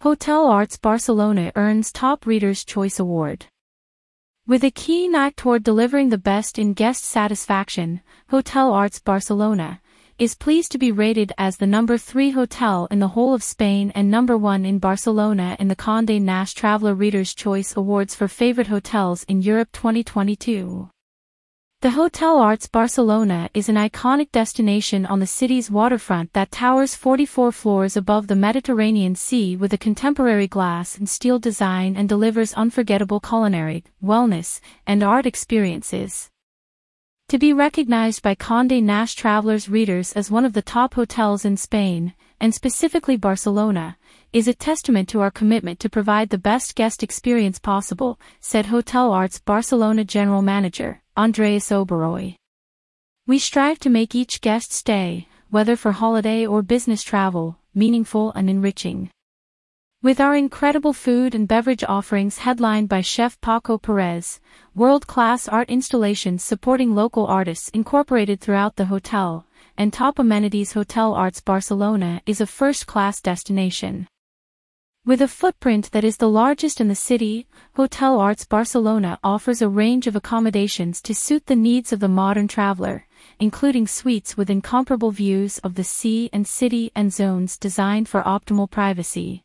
Hotel Arts Barcelona earns Top Reader's Choice Award. With a keen eye toward delivering the best in guest satisfaction, Hotel Arts Barcelona is pleased to be rated as the number 3 hotel in the whole of Spain and number 1 in Barcelona in the Condé Nast Traveler Reader's Choice Awards for Favorite Hotels in Europe 2022. The Hotel Arts Barcelona is an iconic destination on the city's waterfront that towers 44 floors above the Mediterranean Sea with a contemporary glass and steel design and delivers unforgettable culinary, wellness, and art experiences. To be recognized by Condé Nast Travelers readers as one of the top hotels in Spain, and specifically Barcelona, is a testament to our commitment to provide the best guest experience possible, said Hotel Arts Barcelona General Manager, Andreas Oberoi. We strive to make each guest stay, whether for holiday or business travel, meaningful and enriching. With our incredible food and beverage offerings headlined by Chef Paco Perez, world-class art installations supporting local artists incorporated throughout the hotel, and top amenities Hotel Arts Barcelona is a first-class destination. With a footprint that is the largest in the city, Hotel Arts Barcelona offers a range of accommodations to suit the needs of the modern traveler, including suites with incomparable views of the sea and city and zones designed for optimal privacy.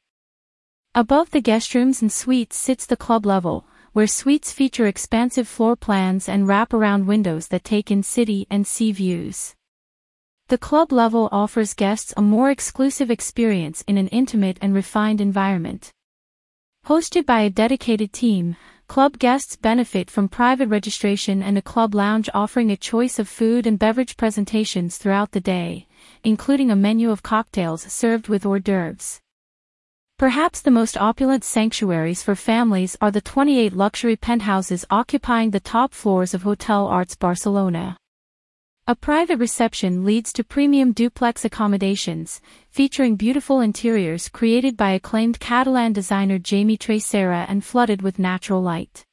Above the guest rooms and suites sits the club level, where suites feature expansive floor plans and wrap-around windows that take in city and sea views. The club level offers guests a more exclusive experience in an intimate and refined environment. Hosted by a dedicated team, club guests benefit from private registration and a club lounge offering a choice of food and beverage presentations throughout the day, including a menu of cocktails served with hors d'oeuvres. Perhaps the most opulent sanctuaries for families are the 28 luxury penthouses occupying the top floors of Hotel Arts Barcelona. A private reception leads to premium duplex accommodations, featuring beautiful interiors created by acclaimed Catalan designer Jaime Tresserra and flooded with natural light.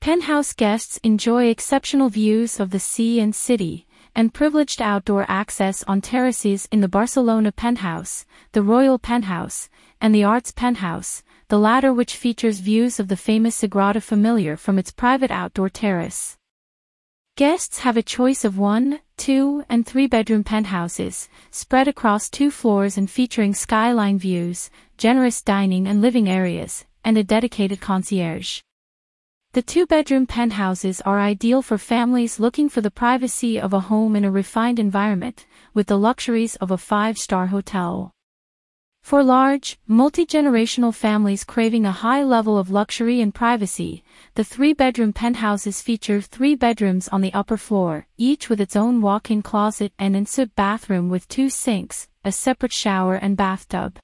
Penthouse guests enjoy exceptional views of the sea and city, and privileged outdoor access on terraces in the Barcelona penthouse, the Royal Penthouse, and the Arts Penthouse, the latter which features views of the famous Sagrada Familia from its private outdoor terrace. Guests have a choice of one, two, and three bedroom penthouses, spread across two floors and featuring skyline views, generous dining and living areas, and a dedicated concierge. The two bedroom penthouses are ideal for families looking for the privacy of a home in a refined environment, with the luxuries of a five star hotel. For large, multi-generational families craving a high level of luxury and privacy, the three-bedroom penthouses feature three bedrooms on the upper floor, each with its own walk-in closet and ensuite bathroom with two sinks, a separate shower and bathtub.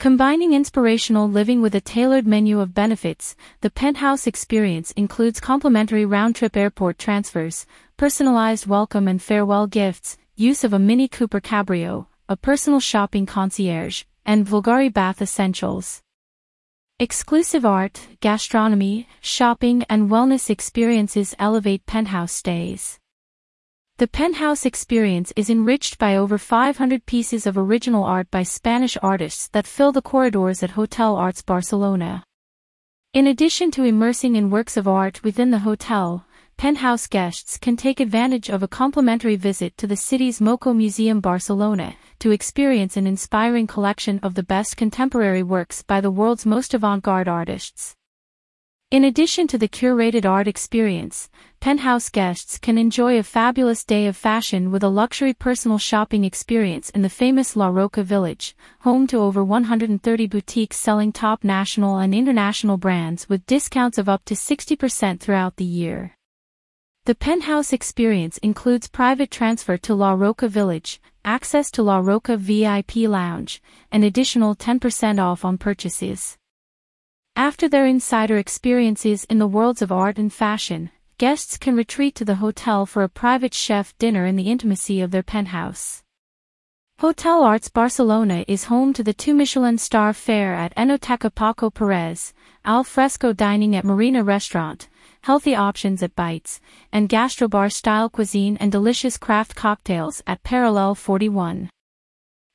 Combining inspirational living with a tailored menu of benefits, the penthouse experience includes complimentary round-trip airport transfers, personalized welcome and farewell gifts, use of a Mini Cooper Cabrio, a personal shopping concierge, and Bulgari Bath Essentials. Exclusive art, gastronomy, shopping and wellness experiences elevate penthouse stays. The penthouse experience is enriched by over 500 pieces of original art by Spanish artists that fill the corridors at Hotel Arts Barcelona. In addition to immersing in works of art within the hotel, penthouse guests can take advantage of a complimentary visit to the city's MoCo Museum Barcelona to experience an inspiring collection of the best contemporary works by the world's most avant-garde artists. In addition to the curated art experience, penthouse guests can enjoy a fabulous day of fashion with a luxury personal shopping experience in the famous La Roca village, home to over 130 boutiques selling top national and international brands with discounts of up to 60% throughout the year. The penthouse experience includes private transfer to La Roca Village, access to La Roca VIP Lounge, an additional 10% off on purchases. After their insider experiences in the worlds of art and fashion, guests can retreat to the hotel for a private chef dinner in the intimacy of their penthouse. Hotel Arts Barcelona is home to the two Michelin star fare at Enoteca Paco Perez, al fresco dining at Marina Restaurant, healthy options at Bites, and gastrobar style cuisine and delicious craft cocktails at Parallel 41.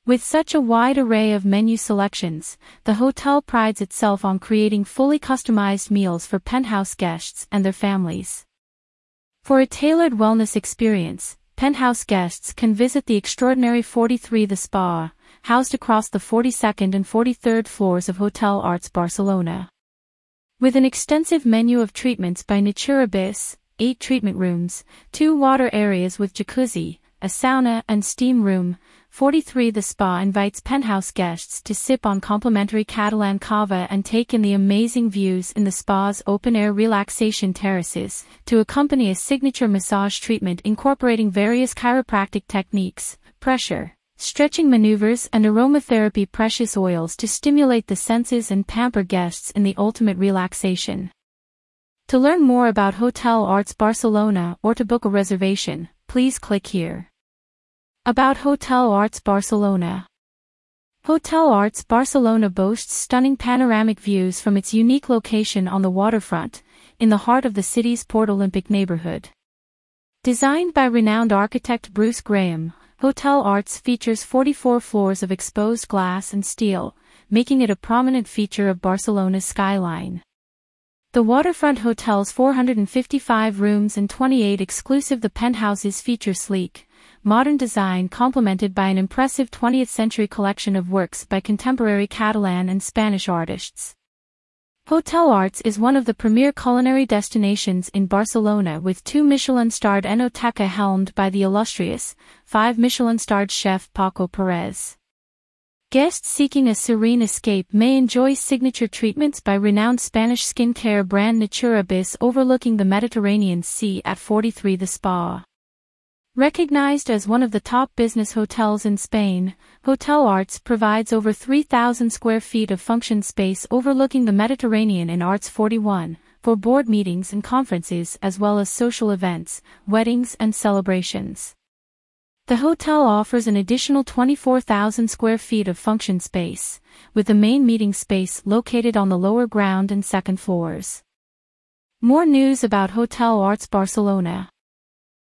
With such a wide array of menu selections, the hotel prides itself on creating fully customized meals for penthouse guests and their families. For a tailored wellness experience, penthouse guests can visit the extraordinary 43 The Spa, housed across the 42nd and 43rd floors of Hotel Arts Barcelona. With an extensive menu of treatments by Natura Bis, eight treatment rooms, two water areas with jacuzzi, a sauna and steam room, 43 The spa invites penthouse guests to sip on complimentary Catalan cava and take in the amazing views in the spa's open-air relaxation terraces, to accompany a signature massage treatment incorporating various chiropractic techniques, pressure, stretching maneuvers and aromatherapy precious oils to stimulate the senses and pamper guests in the ultimate relaxation. To learn more about Hotel Arts Barcelona or to book a reservation, please click here. About Hotel Arts Barcelona Hotel Arts Barcelona boasts stunning panoramic views from its unique location on the waterfront, in the heart of the city's Port Olympic neighborhood. Designed by renowned architect Bruce Graham, Hotel Arts features 44 floors of exposed glass and steel, making it a prominent feature of Barcelona's skyline. The waterfront hotel's 455 rooms and 28 exclusive the penthouses feature sleek, modern design complemented by an impressive 20th century collection of works by contemporary Catalan and Spanish artists. Hotel Arts is one of the premier culinary destinations in Barcelona with two Michelin-starred Enoteca helmed by the illustrious, five Michelin-starred chef Paco Perez. Guests seeking a serene escape may enjoy signature treatments by renowned Spanish skincare brand Natura Bis overlooking the Mediterranean Sea at 43 The Spa. Recognized as one of the top business hotels in Spain, Hotel Arts provides over 3,000 square feet of function space overlooking the Mediterranean in Arts 41, for board meetings and conferences as well as social events, weddings and celebrations. The hotel offers an additional 24,000 square feet of function space, with the main meeting space located on the lower ground and second floors. More news about Hotel Arts Barcelona.